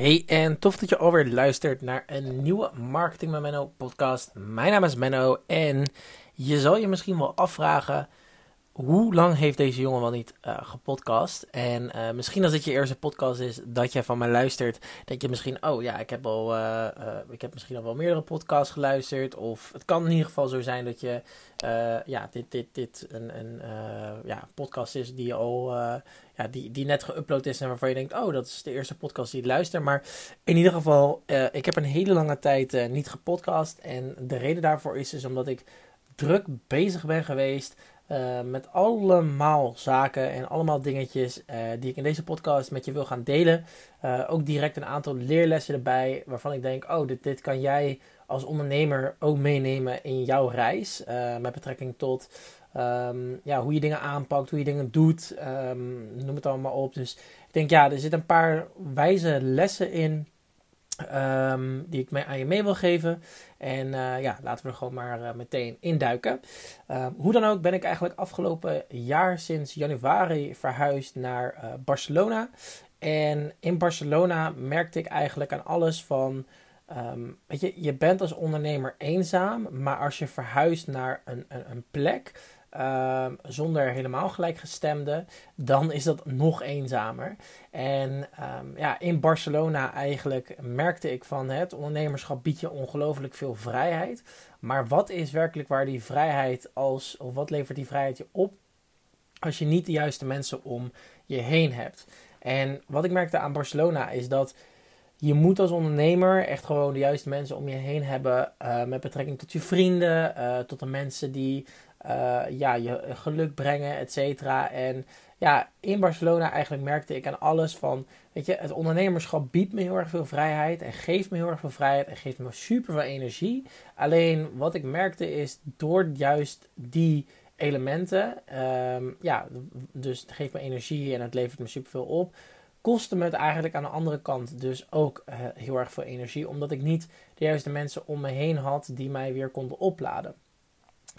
Hey en tof dat je alweer luistert naar een nieuwe Marketing met Menno podcast. Mijn naam is Menno en je zal je misschien wel afvragen hoe lang heeft deze jongen wel niet uh, gepodcast? En uh, misschien als dit je eerste podcast is dat je van mij luistert, denk je misschien, oh ja, ik heb al, uh, ik heb misschien al wel meerdere podcasts geluisterd. Of het kan in ieder geval zo zijn dat je, ja, dit, dit, dit een, een ja, podcast is die al, ja, die, die net geüpload is en waarvan je denkt, oh, dat is de eerste podcast die ik luister. Maar in ieder geval, ik heb een hele lange tijd niet gepodcast. En de reden daarvoor is dus omdat ik druk bezig ben geweest uh, met allemaal zaken en allemaal dingetjes uh, die ik in deze podcast met je wil gaan delen. Uh, ook direct een aantal leerlessen erbij waarvan ik denk, oh, dit, dit kan jij als ondernemer ook meenemen in jouw reis. met betrekking tot um, ja, hoe je dingen aanpakt, hoe je dingen doet, um, noem het allemaal op. Dus ik denk, ja, er zitten een paar wijze lessen in Um, die ik aan je mee wil geven. En uh, ja, laten we er gewoon maar uh, meteen induiken. Uh, hoe dan ook ben ik eigenlijk afgelopen jaar sinds januari verhuisd naar uh, Barcelona. En in Barcelona merkte ik eigenlijk aan alles van. Um, weet je, je bent als ondernemer eenzaam, maar als je verhuist naar een, een, een plek Ehm, zonder helemaal gelijkgestemde, dan is dat nog eenzamer. En ehm, ja, in Barcelona eigenlijk merkte ik van het ondernemerschap biedt je ongelooflijk veel vrijheid. Maar wat is werkelijk waar die vrijheid als, of wat levert die vrijheid je op als je niet de juiste mensen om je heen hebt? En wat ik merkte aan Barcelona is dat je moet als ondernemer echt gewoon de juiste mensen om je heen hebben. Uh, met betrekking tot je vrienden, uh, tot de mensen die uh, ja, je geluk brengen, et cetera. En ja, in Barcelona eigenlijk merkte ik aan alles van, weet je, het ondernemerschap biedt me heel erg veel vrijheid en geeft me heel erg veel vrijheid en geeft me super veel energie. Alleen wat ik merkte is door juist die elementen, um, ja, dus het geeft me energie en het levert me super veel op, kostte me het eigenlijk aan de andere kant dus ook uh, heel erg veel energie, omdat ik niet de juiste mensen om me heen had die mij weer konden opladen.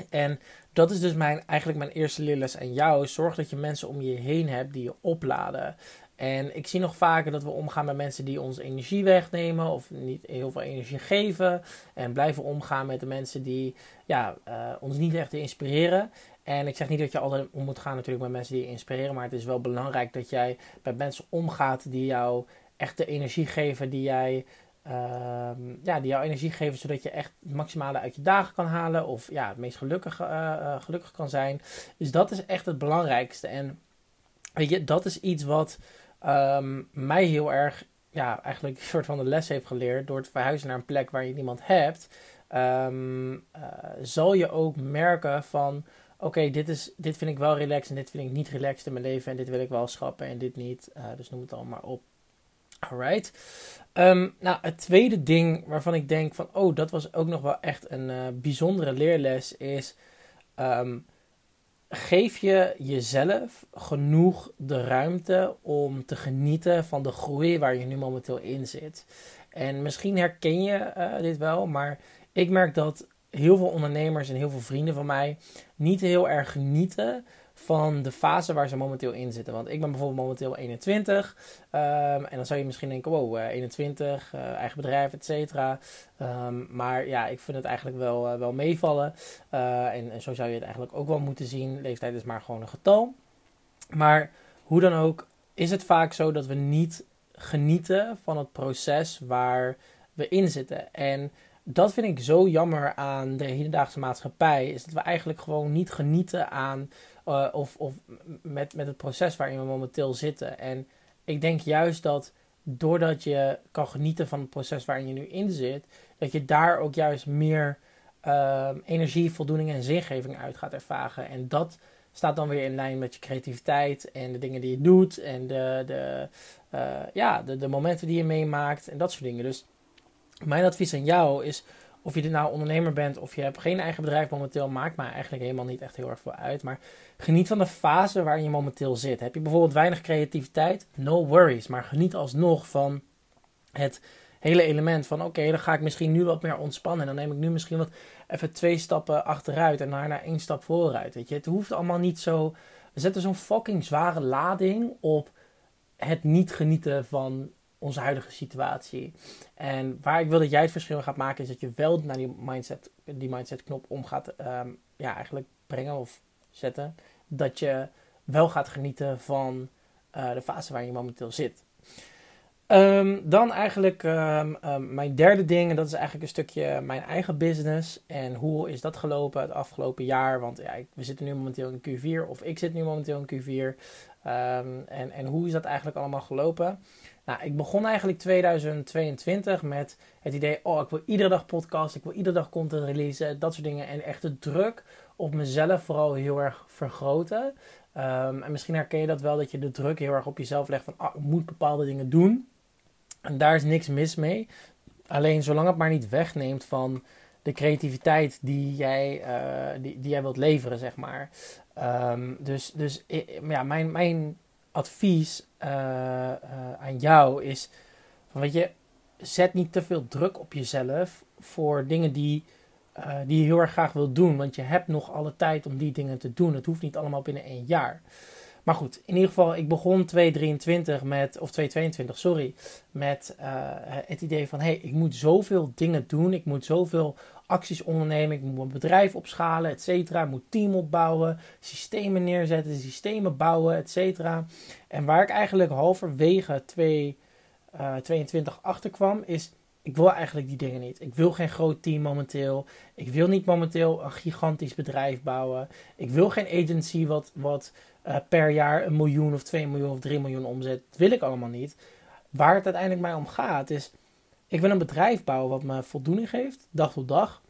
En dat is dus mijn, eigenlijk mijn eerste leerles aan jou. Zorg dat je mensen om je heen hebt die je opladen. En ik zie nog vaker dat we omgaan met mensen die ons energie wegnemen of niet heel veel energie geven. En blijven omgaan met de mensen die ja, uh, ons niet echt inspireren. En ik zeg niet dat je altijd om moet gaan natuurlijk met mensen die je inspireren. Maar het is wel belangrijk dat jij met mensen omgaat die jou echt de energie geven die jij Um, ja, die jou energie geven zodat je echt het maximale uit je dagen kan halen. Of ja, het meest gelukkig, uh, gelukkig kan zijn. Dus dat is echt het belangrijkste. En weet je, dat is iets wat um, mij heel erg, ja, eigenlijk een soort van de les heeft geleerd. Door het verhuizen naar een plek waar je niemand hebt. Um, uh, zal je ook merken van oké, dit dit, dit vind ik wel relaxed en dit vind ik niet relaxed in mijn leven en dit wil ik wel schrappen en dit niet. Dus noem het allemaal op. Alright. Um, nou, het tweede ding waarvan ik denk van, oh, dat was ook nog wel echt een uh, bijzondere leerles, is um, geef je jezelf genoeg de ruimte om te genieten van de groei waar je nu momenteel in zit. En misschien herken je uh, dit wel, maar ik merk dat heel veel ondernemers en heel veel vrienden van mij niet heel erg genieten van de fase waar ze momenteel in zitten. Want ik ben bijvoorbeeld momenteel 21. Um, ehm, en dan zou je misschien denken, wow, 21, uh, eh, eigen bedrijf, et cetera. Um, maar ja, ik vind het eigenlijk wel, uh, wel meevallen. En, en, zo zou je het eigenlijk ook wel moeten zien. Leeftijd is maar gewoon een getal. Maar hoe dan ook, is het vaak zo dat we niet genieten van het proces waar we in zitten. En dat vind ik zo jammer aan de hedendaagse maatschappij. Is dat we eigenlijk gewoon niet genieten aan uh, of, of met, met het proces waarin we momenteel zitten. En ik denk juist dat doordat je kan genieten van het proces waarin je nu in zit, dat je daar ook juist meer uh, energie, voldoening en zingeving uit gaat ervaren. En dat staat dan weer in lijn met je creativiteit en de dingen die je doet en de, de, uh, ja, de, de momenten die je meemaakt en dat soort dingen. Dus mijn advies aan jou is of je nou ondernemer bent of je hebt geen eigen bedrijf momenteel, maakt mij eigenlijk helemaal niet echt heel erg veel uit. Maar geniet van de fase waarin je momenteel zit. Heb je bijvoorbeeld weinig creativiteit? No worries. Maar geniet alsnog van het hele element van oké, dan ga ik misschien nu wat meer ontspannen. En dan neem ik nu misschien wat even twee stappen achteruit en daarna één stap vooruit. Weet je, het hoeft allemaal niet zo. We zetten zo'n fucking zware lading op het niet genieten van onze huidige situatie. En waar ik wil dat jij het verschil gaat maken, is dat je wel naar die mindset, die mindset knop om gaat ehm, ja, eigenlijk brengen of zetten. Dat je wel gaat genieten van uh, de fase waar je momenteel zit. Um, dan eigenlijk um, mijn derde ding, en dat is eigenlijk een stukje mijn eigen business. En hoe is dat gelopen het afgelopen jaar? Want ja, we zitten nu momenteel in Q4, of ik zit nu momenteel in Q4. en, en hoe is dat eigenlijk allemaal gelopen? Nou, ik begon eigenlijk 2022 met het idee: oh, ik wil iedere dag podcast, ik wil iedere dag content releasen, dat soort dingen. En echt de druk op mezelf vooral heel erg vergroten. en misschien herken je dat wel, dat je de druk heel erg op jezelf legt van: oh, ik moet bepaalde dingen doen. En daar is niks mis mee. Alleen zolang het maar niet wegneemt van de creativiteit die jij, uh, die, die jij wilt leveren, zeg maar. Um, dus dus ja, mijn, mijn advies uh, uh, aan jou is: van, weet je, zet niet te veel druk op jezelf voor dingen die, die je heel erg graag wilt doen. Want je hebt nog alle tijd om die dingen te doen. Het hoeft niet allemaal binnen één jaar. Maar goed, in ieder geval, ik begon 2023 met, of 2022, sorry, met het idee van, hé, hey, ik moet zoveel dingen doen, ik moet zoveel acties ondernemen, ik moet mijn bedrijf opschalen, et cetera, ik moet team opbouwen, systemen neerzetten, systemen bouwen, et cetera. En waar ik eigenlijk halverwege 2022 uh, achter kwam, is, ik wil eigenlijk die dingen niet. Ik wil geen groot team momenteel. Ik wil niet momenteel een gigantisch bedrijf bouwen. Ik wil geen agency wat, wat uh, per jaar een miljoen of 2 miljoen of 3 miljoen omzet. Dat wil ik allemaal niet. Waar het uiteindelijk mij om gaat is, ik wil een bedrijf bouwen wat me voldoening geeft, dag tot dag.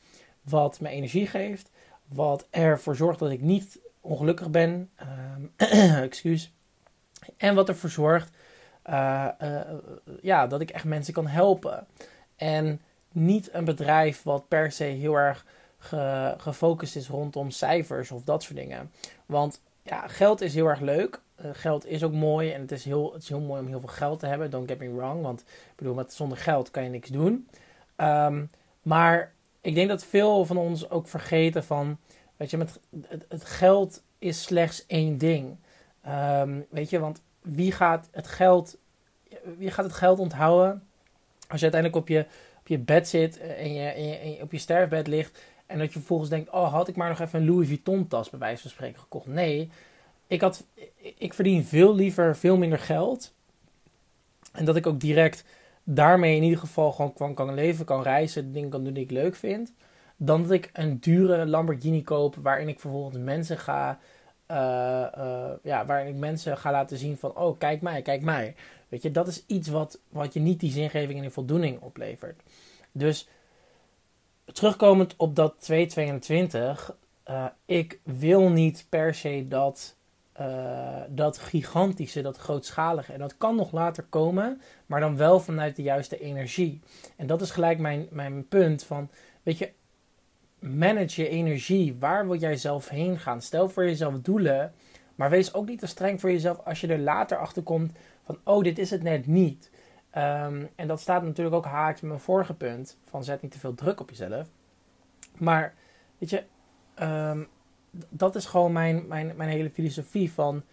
Wat me energie geeft. Wat ervoor zorgt dat ik niet ongelukkig ben. Uh, excuus. En wat ervoor zorgt uh, uh, ja, dat ik echt mensen kan helpen. En niet een bedrijf wat per se heel erg ge, gefocust is rondom cijfers of dat soort dingen. Want ja, geld is heel erg leuk. Uh, geld is ook mooi en het is, heel, het is heel mooi om heel veel geld te hebben. Don't get me wrong, want ik bedoel, met, zonder geld kan je niks doen. Um, maar ik denk dat veel van ons ook vergeten van, weet je, met, het, het geld is slechts één ding. Um, weet je, want wie gaat het geld, wie gaat het geld onthouden als je uiteindelijk op je, op je bed zit en je, en je, en je op je sterfbed ligt en dat je vervolgens denkt, oh, had ik maar nog even een Louis Vuitton tas bij wijze van spreken gekocht. Nee, ik, had, ik verdien veel liever veel minder geld. En dat ik ook direct daarmee in ieder geval gewoon kan, kan leven, kan reizen, dingen kan doen die ik leuk vind. Dan dat ik een dure Lamborghini koop waarin ik vervolgens mensen ga, uh, uh, ja, waarin ik mensen ga laten zien van, oh, kijk mij, kijk mij. Weet je, dat is iets wat, wat je niet die zingeving en die voldoening oplevert. Dus terugkomend op dat 222, uh, eh, ik wil niet per se dat, uh, dat gigantische, dat grootschalige. En dat kan nog later komen, maar dan wel vanuit de juiste energie. En dat is gelijk mijn, mijn punt van, weet je, manage je energie. Waar wil jij zelf heen gaan? Stel voor jezelf doelen, maar wees ook niet te streng voor jezelf als je er later achter komt van, oh, dit is het net niet. Um, en dat staat natuurlijk ook haaks met mijn vorige punt: van zet niet te veel druk op jezelf. Maar weet je, um, dat is gewoon mijn, mijn, mijn hele filosofie van.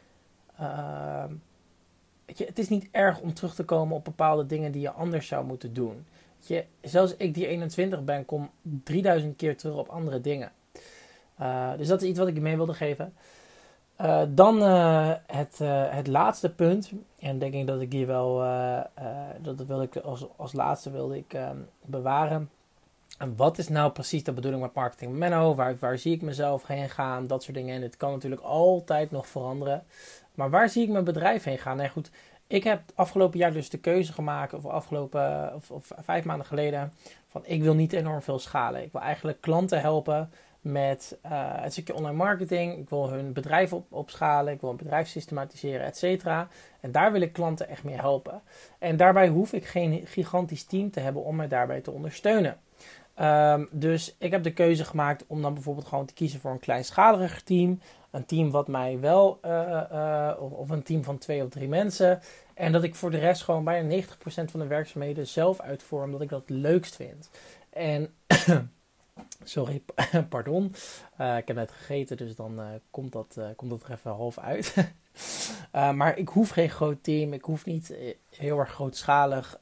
Weet je, het is niet erg om terug te komen op bepaalde dingen die je anders zou moeten doen. Je, zelfs ik die 21 ben, kom 3000 keer terug op andere dingen. Uh, dus dat is iets wat ik je mee wilde geven. Uh, dan het, het laatste punt. En denk ik dat ik hier wel. dat wil ik als, als laatste wilde ik um, bewaren. En wat is nou precies de bedoeling met marketing Menno? Waar, waar zie ik mezelf heen gaan? Dat soort dingen. En het kan natuurlijk altijd nog veranderen. Maar waar zie ik mijn bedrijf heen gaan? Nee, goed. Ik heb afgelopen jaar dus de keuze gemaakt, of afgelopen of, of vijf maanden geleden, van ik wil niet enorm veel schalen. Ik wil eigenlijk klanten helpen met uh, het stukje online marketing. Ik wil hun bedrijf op, opschalen. Ik wil een bedrijf systematiseren, et cetera. En daar wil ik klanten echt mee helpen. En daarbij hoef ik geen gigantisch team te hebben om mij daarbij te ondersteunen. Um, dus ik heb de keuze gemaakt om dan bijvoorbeeld gewoon te kiezen voor een kleinschaliger team. Een team wat mij wel, uh, uh, of, een team van twee of drie mensen. En dat ik voor de rest gewoon bijna 90% van de werkzaamheden zelf uitvoer, omdat ik dat leukst vind. En Sorry, pardon. Uh, ik heb net gegeten, dus dan uh, komt, dat, uh, komt dat er even half uit. maar ik hoef geen groot team. Ik hoef niet heel erg grootschalig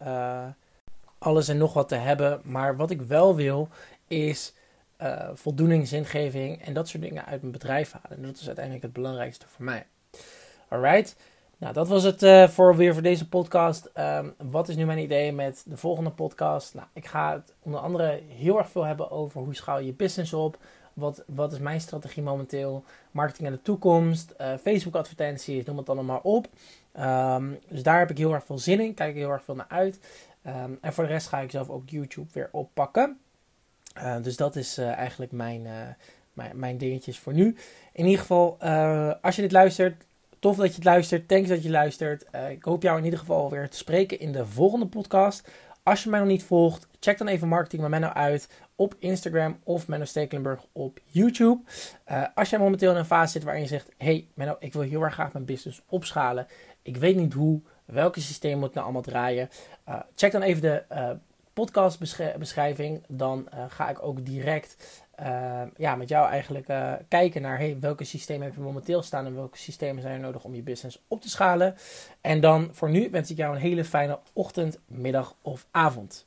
alles en nog wat te hebben. Maar wat ik wel wil, is voldoening, zingeving en dat soort dingen uit mijn bedrijf halen. En dat is uiteindelijk het belangrijkste voor mij. Alright. Nou, dat was het uh, voor weer voor deze podcast. Um, wat is nu mijn idee met de volgende podcast? Nou, ik ga het onder andere heel erg veel hebben over hoe schaal je je business op. Wat, wat is mijn strategie momenteel? Marketing in de toekomst, uh, Facebook advertenties, noem het allemaal op. Um, dus daar heb ik heel erg veel zin in. Kijk ik heel erg veel naar uit. Um, en voor de rest ga ik zelf ook YouTube weer oppakken. Uh, dus dat is eigenlijk mijn, mijn, mijn dingetjes voor nu. In ieder geval, als je dit luistert, Tof dat je het luistert. Thanks dat je luistert. Uh, ik hoop jou in ieder geval weer te spreken in de volgende podcast. Als je mij nog niet volgt, check dan even Marketing met Menno uit op Instagram of Menno Stekelenburg op YouTube. Uh, als jij momenteel in een fase zit waarin je zegt: Hey Menno, ik wil heel erg graag mijn business opschalen. Ik weet niet hoe. Welke systeem moet ik nou allemaal draaien? Uh, check dan even de podcastbeschrijving. Dan ga ik ook direct uh, ja, met jou eigenlijk uh, kijken naar hey, welke systemen heb je momenteel staan en welke systemen zijn er nodig om je business op te schalen. En dan voor nu wens ik jou een hele fijne ochtend, middag of avond.